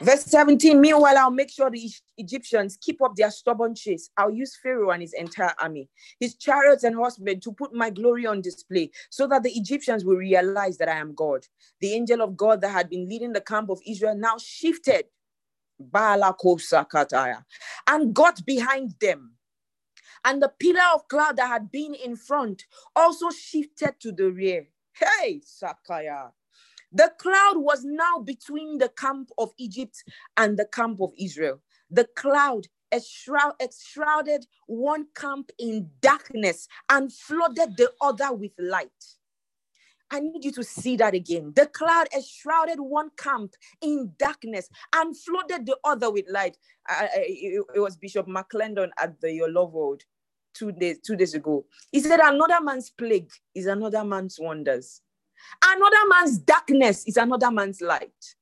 E: Verse 17, meanwhile, I'll make sure the Egyptians keep up their stubborn chase. I'll use Pharaoh and his entire army, his chariots and horsemen to put my glory on display so that the Egyptians will realize that I am God. The angel of God that had been leading the camp of Israel now shifted and got behind them. And the pillar of cloud that had been in front also shifted to the rear. Hey, Sakaya. The cloud was now between the camp of Egypt and the camp of Israel. The cloud enshrouded one camp in darkness and flooded the other with light. I need you to see that again. The cloud enshrouded one camp in darkness and flooded the other with light. I, I, it, it, was Bishop McClendon at the Your Love World two days, two days ago. He said, Another man's plague is another man's wonders. Another man's darkness is another man's light.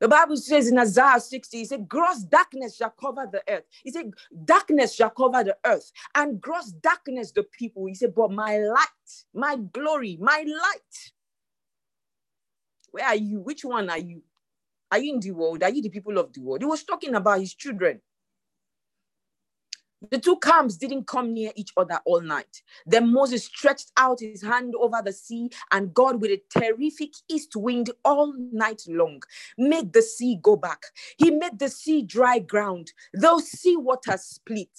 E: The Bible says in Isaiah 60, he said, gross darkness shall cover the earth. He said, darkness shall cover the earth and gross darkness the people. He said, but my light, my glory, my light. Where are you? Which one are you? Are you in the world? Are you the people of the world? He was talking about his children. The two camps didn't come near each other all night. Then Moses stretched out his hand over the sea, and God, with a terrific east wind all night long, made the sea go back. He made the sea dry ground, those sea waters split.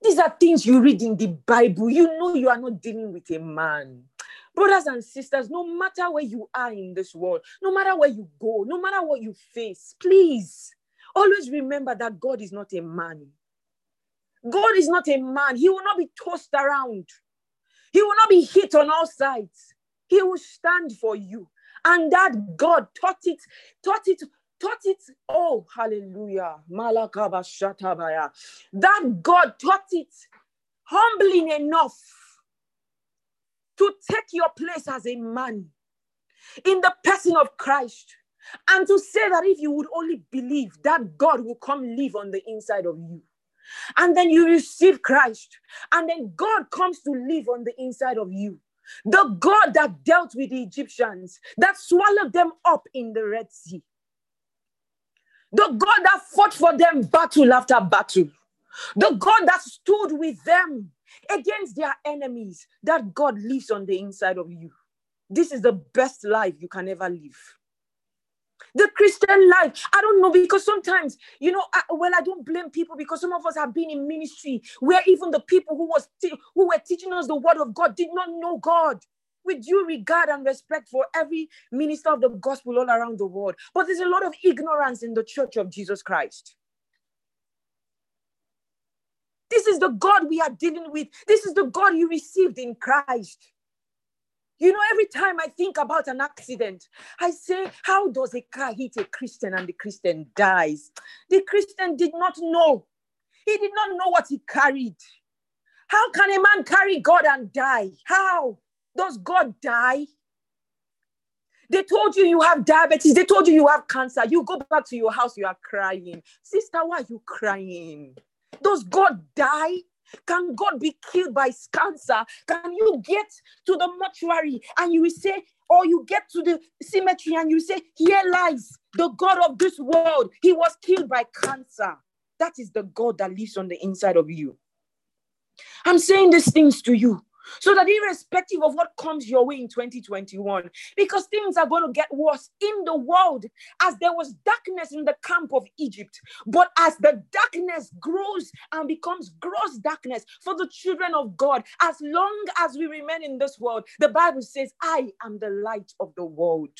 E: These are things you read in the Bible. You know you are not dealing with a man. Brothers and sisters, no matter where you are in this world, no matter where you go, no matter what you face, please always remember that God is not a man. God is not a man. He will not be tossed around. He will not be hit on all sides. He will stand for you. And that God taught it, taught it, taught it. Oh, hallelujah. Malakaba shatabaya. That God taught it humbling enough to take your place as a man in the person of Christ. And to say that if you would only believe that God will come live on the inside of you and then you receive Christ, and then God comes to live on the inside of you. The God that dealt with the Egyptians, that swallowed them up in the Red Sea. The God that fought for them battle after battle. The God that stood with them against their enemies. That God lives on the inside of you. This is the best life you can ever live the Christian life. I don't know because sometimes, you know, I, well, I don't blame people because some of us have been in ministry where even the people who was te- who were teaching us the word of God did not know God. With due regard and respect for every minister of the gospel all around the world, but there's a lot of ignorance in the church of Jesus Christ. This is the God we are dealing with. This is the God you received in Christ. You know, every time I think about an accident, I say, How does a car hit a Christian and the Christian dies? The Christian did not know. He did not know what he carried. How can a man carry God and die? How? Does God die? They told you you have diabetes. They told you you have cancer. You go back to your house, you are crying. Sister, why are you crying? Does God die? Can God be killed by cancer? Can you get to the mortuary and you will say, or you get to the cemetery and you say, Here lies the God of this world. He was killed by cancer. That is the God that lives on the inside of you. I'm saying these things to you so that irrespective of what comes your way in 2021, because things are going to get worse in the world as there was darkness in the camp of Egypt. But as the darkness grows and becomes gross darkness for the children of God, as long as we remain in this world, the Bible says, I am the light of the world.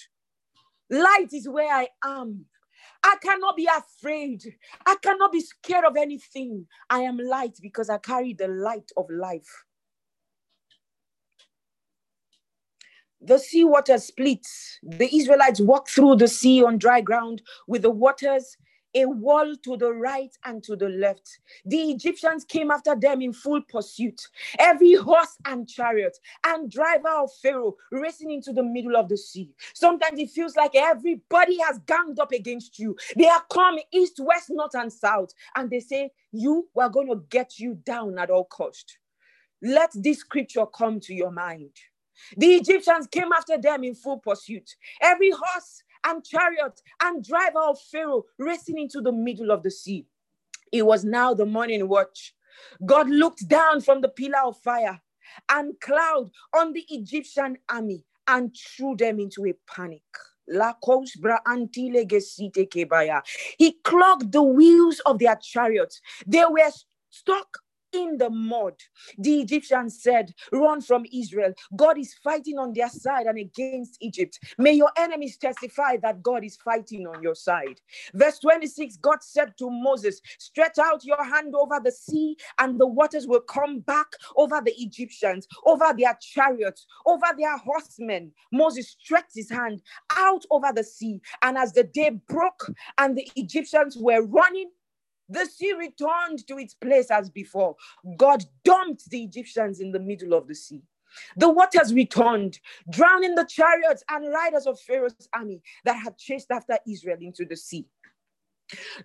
E: Light is where I am. I cannot be afraid. I cannot be scared of anything. I am light because I carry the light of life. The sea water splits. The Israelites walk through the sea on dry ground with the waters a wall to the right and to the left. The Egyptians came after them in full pursuit. Every horse and chariot and driver of Pharaoh racing into the middle of the sea. Sometimes it feels like everybody has ganged up against you. They are come east, west, north, and south, and they say, "You, we're going to get you down at all cost." Let this scripture come to your mind. The Egyptians came after them in full pursuit. Every horse and chariot and driver of Pharaoh racing into the middle of the sea. It was now the morning watch. God looked down from the pillar of fire and cloud on the Egyptian army and threw them into a panic. He clogged the wheels of their chariots. They were stuck in the mud. The Egyptians said, Run from Israel. God is fighting on their side and against Egypt. May your enemies testify that God is fighting on your side. Verse 26 God said to Moses, Stretch out your hand over the sea, and the waters will come back over the Egyptians, over their chariots, over their horsemen. Moses stretched his hand out over the sea, and as the day broke and the Egyptians were running, the sea returned to its place as before. God dumped the Egyptians in the middle of the sea. The waters returned, drowning the chariots and riders of Pharaoh's army that had chased after Israel into the sea.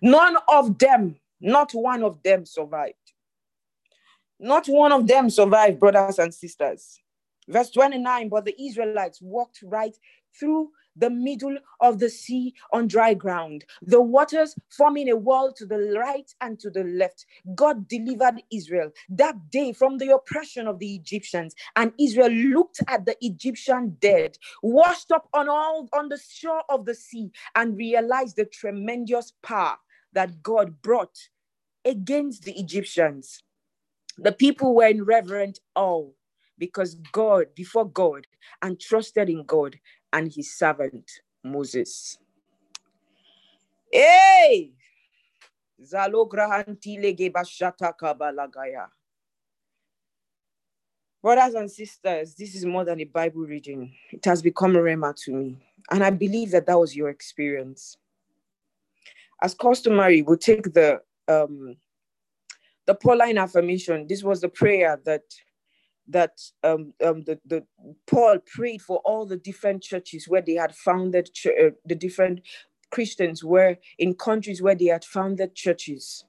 E: None of them, not one of them survived. Not one of them survived, brothers and sisters. Verse 29 But the Israelites walked right through the middle of the sea on dry ground, the waters forming a wall to the right and to the left. God delivered Israel that day from the oppression of the Egyptians, and Israel looked at the Egyptian dead, washed up on all on the shore of the sea, and realized the tremendous power that God brought against the Egyptians. The people were in reverent awe because God, before God, and trusted in God and his servant Moses. Hey! Brothers and sisters, this is more than a Bible reading. It has become a rhema to me. And I believe that that was your experience. As customary, we'll take the um, the Pauline affirmation. This was the prayer that that um, um, the, the Paul prayed for all the different churches where they had founded ch- uh, the different Christians were in countries where they had founded churches.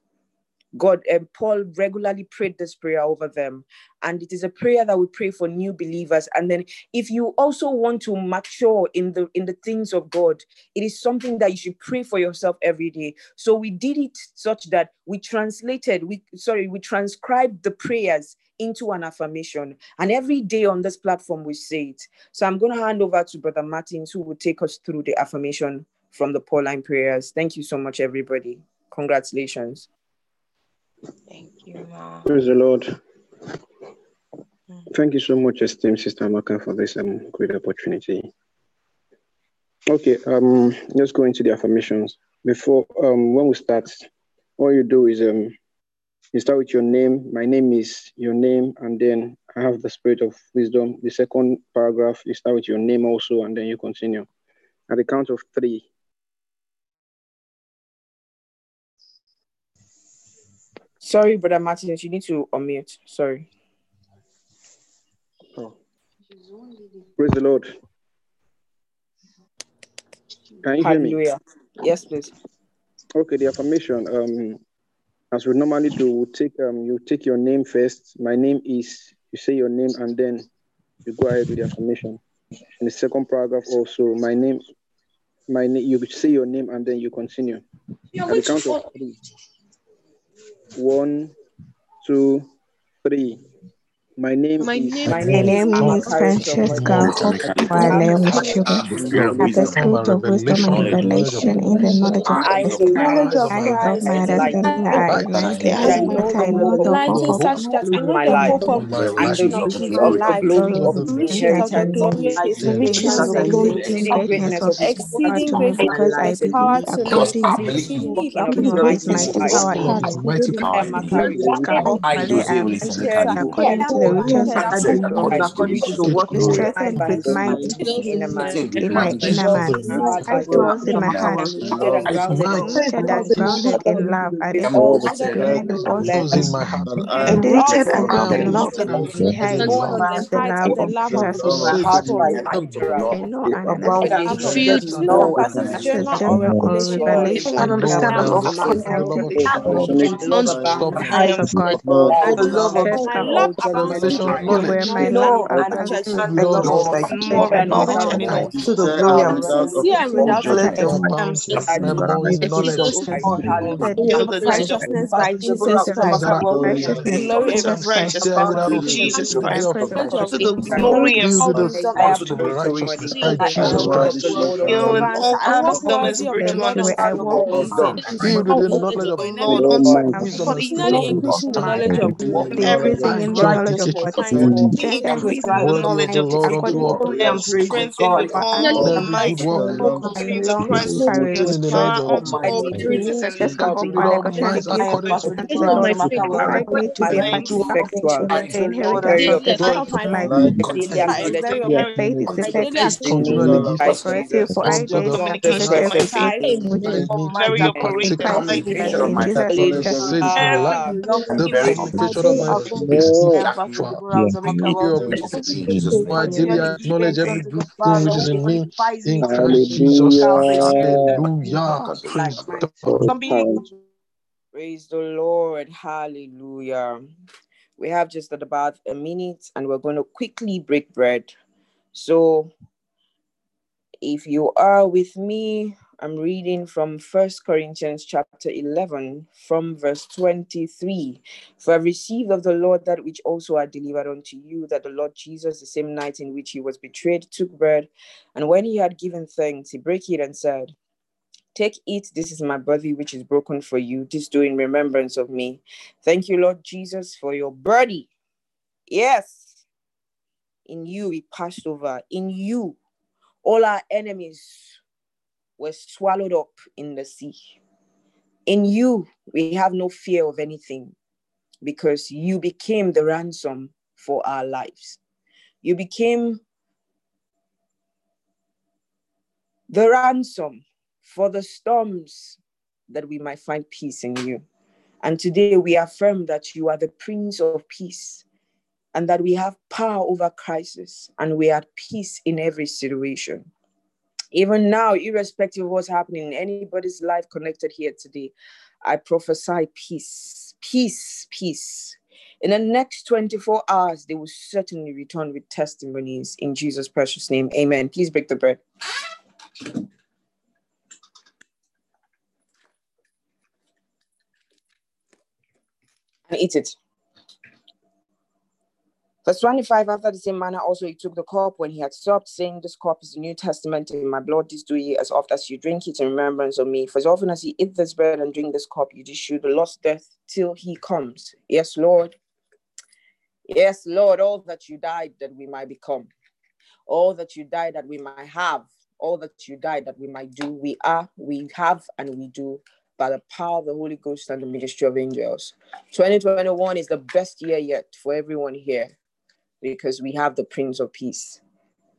E: God and um, Paul regularly prayed this prayer over them, and it is a prayer that we pray for new believers. And then, if you also want to mature in the in the things of God, it is something that you should pray for yourself every day. So we did it such that we translated, we sorry, we transcribed the prayers into an affirmation. And every day on this platform, we say it. So I'm going to hand over to Brother Martins, who will take us through the affirmation from the Pauline prayers. Thank you so much, everybody. Congratulations.
H: Thank you, Ma.
J: Praise the Lord. Thank you so much, esteemed Sister Amaka, for this um, great opportunity. Okay, um, let's go into the affirmations. Before, um, when we start, all you do is um, you start with your name. My name is your name, and then I have the spirit of wisdom. The second paragraph, you start with your name also, and then you continue. At the count of three.
E: Sorry, Brother Martinez, you need to unmute. Sorry.
J: Oh. Praise the Lord. Can you
E: Hallelujah.
J: hear
E: me? Yes, please.
J: Okay, the affirmation. Um, as we normally do, we'll take um you take your name first. My name is you say your name and then you go ahead with the affirmation. In the second paragraph also, my name, my name you say your name and then you continue. At the count of three. One, two, three. My name
G: My
J: is
G: name,
E: My
H: My
E: name
H: name
E: is
H: is Francesca Hopwale Mushiro. Have the spirit of wisdom and revelation. In the knowledge of
E: I'm
G: knowledge of
H: of
G: Christ,
H: my
E: and
H: understanding are enlightened,
E: I know the
H: I
E: hope
H: know
E: of
H: the hope of
G: such that I
E: in
G: know
E: my
G: the
E: life
G: hope of
E: and the
G: salvation of my
E: the
G: life,
E: glory
H: glory
E: of
H: of
E: his
G: riches of the
H: inheritance in
G: glory
H: me.
G: of his
H: The riches of the
G: in
H: glory,
G: me,
E: exceeding
H: greatness
E: greatness of
H: of
E: his
H: his power
G: exceeding greatness
H: because
G: of
H: I
G: his power
H: believe
G: to me,
H: according to
G: because I believe
E: working of
H: working
E: his
H: of
G: according
H: his
G: to
E: mighty
G: his
H: mighty
E: power.
H: power
G: mighty power.
E: I am Makari.
H: Hopefully, I am
E: Entered
H: according to the riches of
E: by
H: his
E: the
H: glory, is
E: glory
H: strengthened
E: by
H: with
E: his
H: might
E: might in inner man.
H: in my inner man.
E: Powered by
H: Christ
E: the
H: dwells in my
E: of God.
H: heart,
E: Rooted and grounded in
H: rooted and grounded in love. I
E: with
H: therefore
E: all
H: walk
E: strength
H: behind with all
E: led
I: Those in
H: strength
I: my heart.
H: and
E: and
H: and
E: the
I: I am
H: grounded
E: love
I: and
H: in
I: grounded in
H: heights
G: Born
I: love.
G: of
H: as
G: the
H: the love
G: of the
H: of Jesus
E: my heart
H: overflows.
E: by
G: fulfilled.
E: natural.
H: I know and
E: I'm
G: I'm
E: filled
G: filled
E: with
G: with the
E: knowledge
H: as a
G: participation
H: or
G: revelation of the
H: revelation of
I: know
H: the
I: and I
G: knowledge
H: love
G: of
H: of
I: understand
H: God.
I: the
H: I
I: love
G: God.
I: of God.
H: Hold
E: and love
G: On
E: abound.
H: of the
G: I
H: eyes
G: am
H: of
E: The love of
H: Steadfast
G: my
H: hold
G: love
H: of the
I: revelation
H: Your
I: knowledge.
H: word, my
E: know
H: Lord,
E: and
H: Father,
E: church
H: to
I: the
C: more
H: and
C: and
H: church
C: more
H: and
C: knowledge.
E: to the glory
B: and
E: and
B: without
C: Sincere and without
B: obstruction.
I: intellect and
C: offense.
I: bounds,
H: Yes,
I: my
H: Lord.
I: more
H: Let
I: in
H: the
I: knowledge.
H: Jesus Christ.
E: God,
H: the righteousness by Jesus Christ.
I: are
H: Righteousness
C: the glory and
H: Jesus Christ.
C: praise
I: sincere and without
C: of
I: offense.
C: Jesus
I: The
H: I
I: day
C: Christ.
I: of
H: pray for
C: To the glory and
I: filled the
E: I
C: power
E: have
I: fruit of righteousness by Jesus
E: am
B: Otherwise,
E: of
B: it
E: the
I: Christ.
B: should
E: Lord of
C: filled with
E: Lords.
C: all
E: I am of
C: wisdom and spiritual
H: everywhere I
E: I
C: understanding.
H: walk,
E: walk in
H: peace,
I: Filled
C: I
I: with the
C: walk
I: knowledge of
C: the
E: with
C: Lord
I: God, wisdom and
C: continually
I: understanding.
C: increasing the
H: man.
C: knowledge of God.
H: Be
C: Every
H: increasing
I: By
H: in
I: Jesus
H: knowledge of
C: I
H: God.
I: Christ.
C: find God being
H: Strengthened with
C: increasing in
H: might
C: the
I: Word of
C: knowledge
I: the
C: of
I: Lord
C: His
I: unto
H: according
I: all
H: to
C: I am
I: flesh.
C: strengthened with
H: for I
C: all
I: Let me keep
C: might
I: walking
H: my
C: through
H: lungs
C: Christ who
H: carry
I: walking
C: gives
I: in the
C: power
I: knowledge of
C: unto
I: God.
C: all
E: Almighty.
C: abilities and
H: just
C: wisdom.
I: Walking with
H: kakopale
I: all
H: koshende
I: minds
E: I am
I: according
H: kisi
I: to
E: perfectly
H: Jesus
E: well.
H: Christ
I: perfect
H: provide me to
E: My
H: be
C: I am
E: feet
H: effective
E: effectual.
H: in the
C: so
H: inheritance
E: Very
H: of
C: daily
H: the
C: attack
H: God
C: of
E: upright.
C: my
H: my
I: like
E: Daily
C: I am
I: fire.
C: very
E: activity
H: the
E: and
C: aware.
H: faith is the
C: I
H: step
C: daily
H: is
C: activate
I: Continually
E: in
I: give
E: Christ
H: for I
E: Jesus.
H: say for I
I: unto
H: daily
I: the
E: Just
C: communication
H: possess
C: with
E: rest
C: my
H: every
E: in
H: faith
C: sight,
H: which is
I: by me to
C: very
I: be a
H: in
C: operating
I: partaker
H: Christ
I: of
H: Jesus
C: communication.
H: in Jesus
I: the
E: Hallelujah.
I: saved life. The communication of my is effectual. Be operating. For I daily acknowledge every good thing which is in me in Christ Jesus. Hallelujah. Praise God.
E: Praise the Lord. Hallelujah. We have just at about a minute and we're going to quickly break bread. So if you are with me, I'm reading from First Corinthians chapter 11 from verse 23. For I received of the Lord that which also I delivered unto you, that the Lord Jesus, the same night in which he was betrayed, took bread, and when he had given thanks, he brake it and said, Take, eat, this is my body which is broken for you. This do in remembrance of me. Thank you, Lord Jesus, for your body. Yes, in you we passed over. In you, all our enemies were swallowed up in the sea. In you, we have no fear of anything because you became the ransom for our lives. You became the ransom for the storms that we might find peace in you. And today we affirm that you are the Prince of Peace and that we have power over crisis and we are at peace in every situation. Even now, irrespective of what's happening in anybody's life connected here today, I prophesy peace, peace, peace. In the next 24 hours, they will certainly return with testimonies in Jesus' precious name. Amen. Please break the bread. And eat it. Verse 25, after the same manner, also he took the cup when he had stopped, saying, This cup is the New Testament in my blood. This do ye as oft as you drink it in remembrance of me. For as often as ye eat this bread and drink this cup, you do shew the lost death till he comes. Yes, Lord. Yes, Lord, all that you died that we might become, all that you died that we might have, all that you died that we might do, we are, we have, and we do by the power of the Holy Ghost and the ministry of angels. 2021 is the best year yet for everyone here because we have the Prince of Peace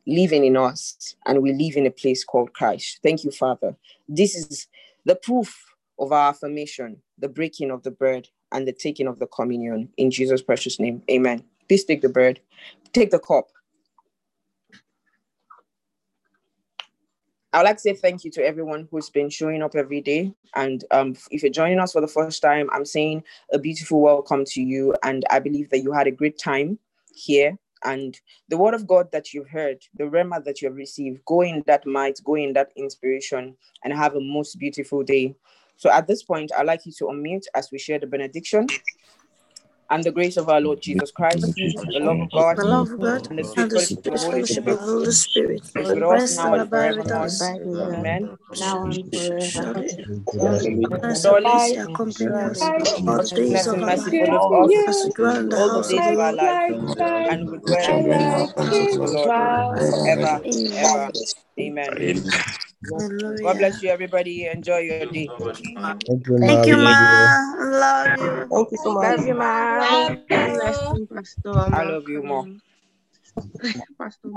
E: living in us and we live in a place called Christ. Thank you, Father. This is the proof of our affirmation, the breaking of the bread and the taking of the communion in Jesus' precious name. Amen. Please take the bread, take the cup. I would like to say thank you to everyone who's been showing up every day. And um, if you're joining us for the first time, I'm saying a beautiful welcome to you. And I believe that you had a great time here. And the word of God that you've heard, the rhema that you have received, go in that might, go in that inspiration, and have a most beautiful day. So at this point, I'd like you to unmute as we share the benediction. And the grace of our Lord Jesus Christ, the love of God,
G: The love of God
E: and the sweet
G: and the
E: fellowship of the
G: sweet
E: Holy
G: fellowship
E: Spirit
G: of the Holy Spirit
E: is with us
G: rest
E: now
G: and
E: and
G: abide with
E: forevermore.
G: us
E: Amen.
H: now and forever.
G: surely.
B: Surely,
G: Goodness and
E: Surely,
G: mercy accompany us all the days
E: goodness
G: of
E: and
G: our
E: mercy
G: life
E: follows us
G: as we dwell in the
E: all the
G: house of
E: days
G: the
E: of our
G: Lord
E: life, and we dwell in the house
G: house of the
E: of the
G: Lord
E: Lord forever,
G: Amen.
E: ever. Amen. God
G: Hallelujah.
E: bless you, everybody. Enjoy your day.
G: Thank you, Ma. Love you.
A: Thank you so much.
H: Love you, ma.
C: Love
A: Blessing,
C: you.
A: Pastor
E: I love you more.
A: Pastor.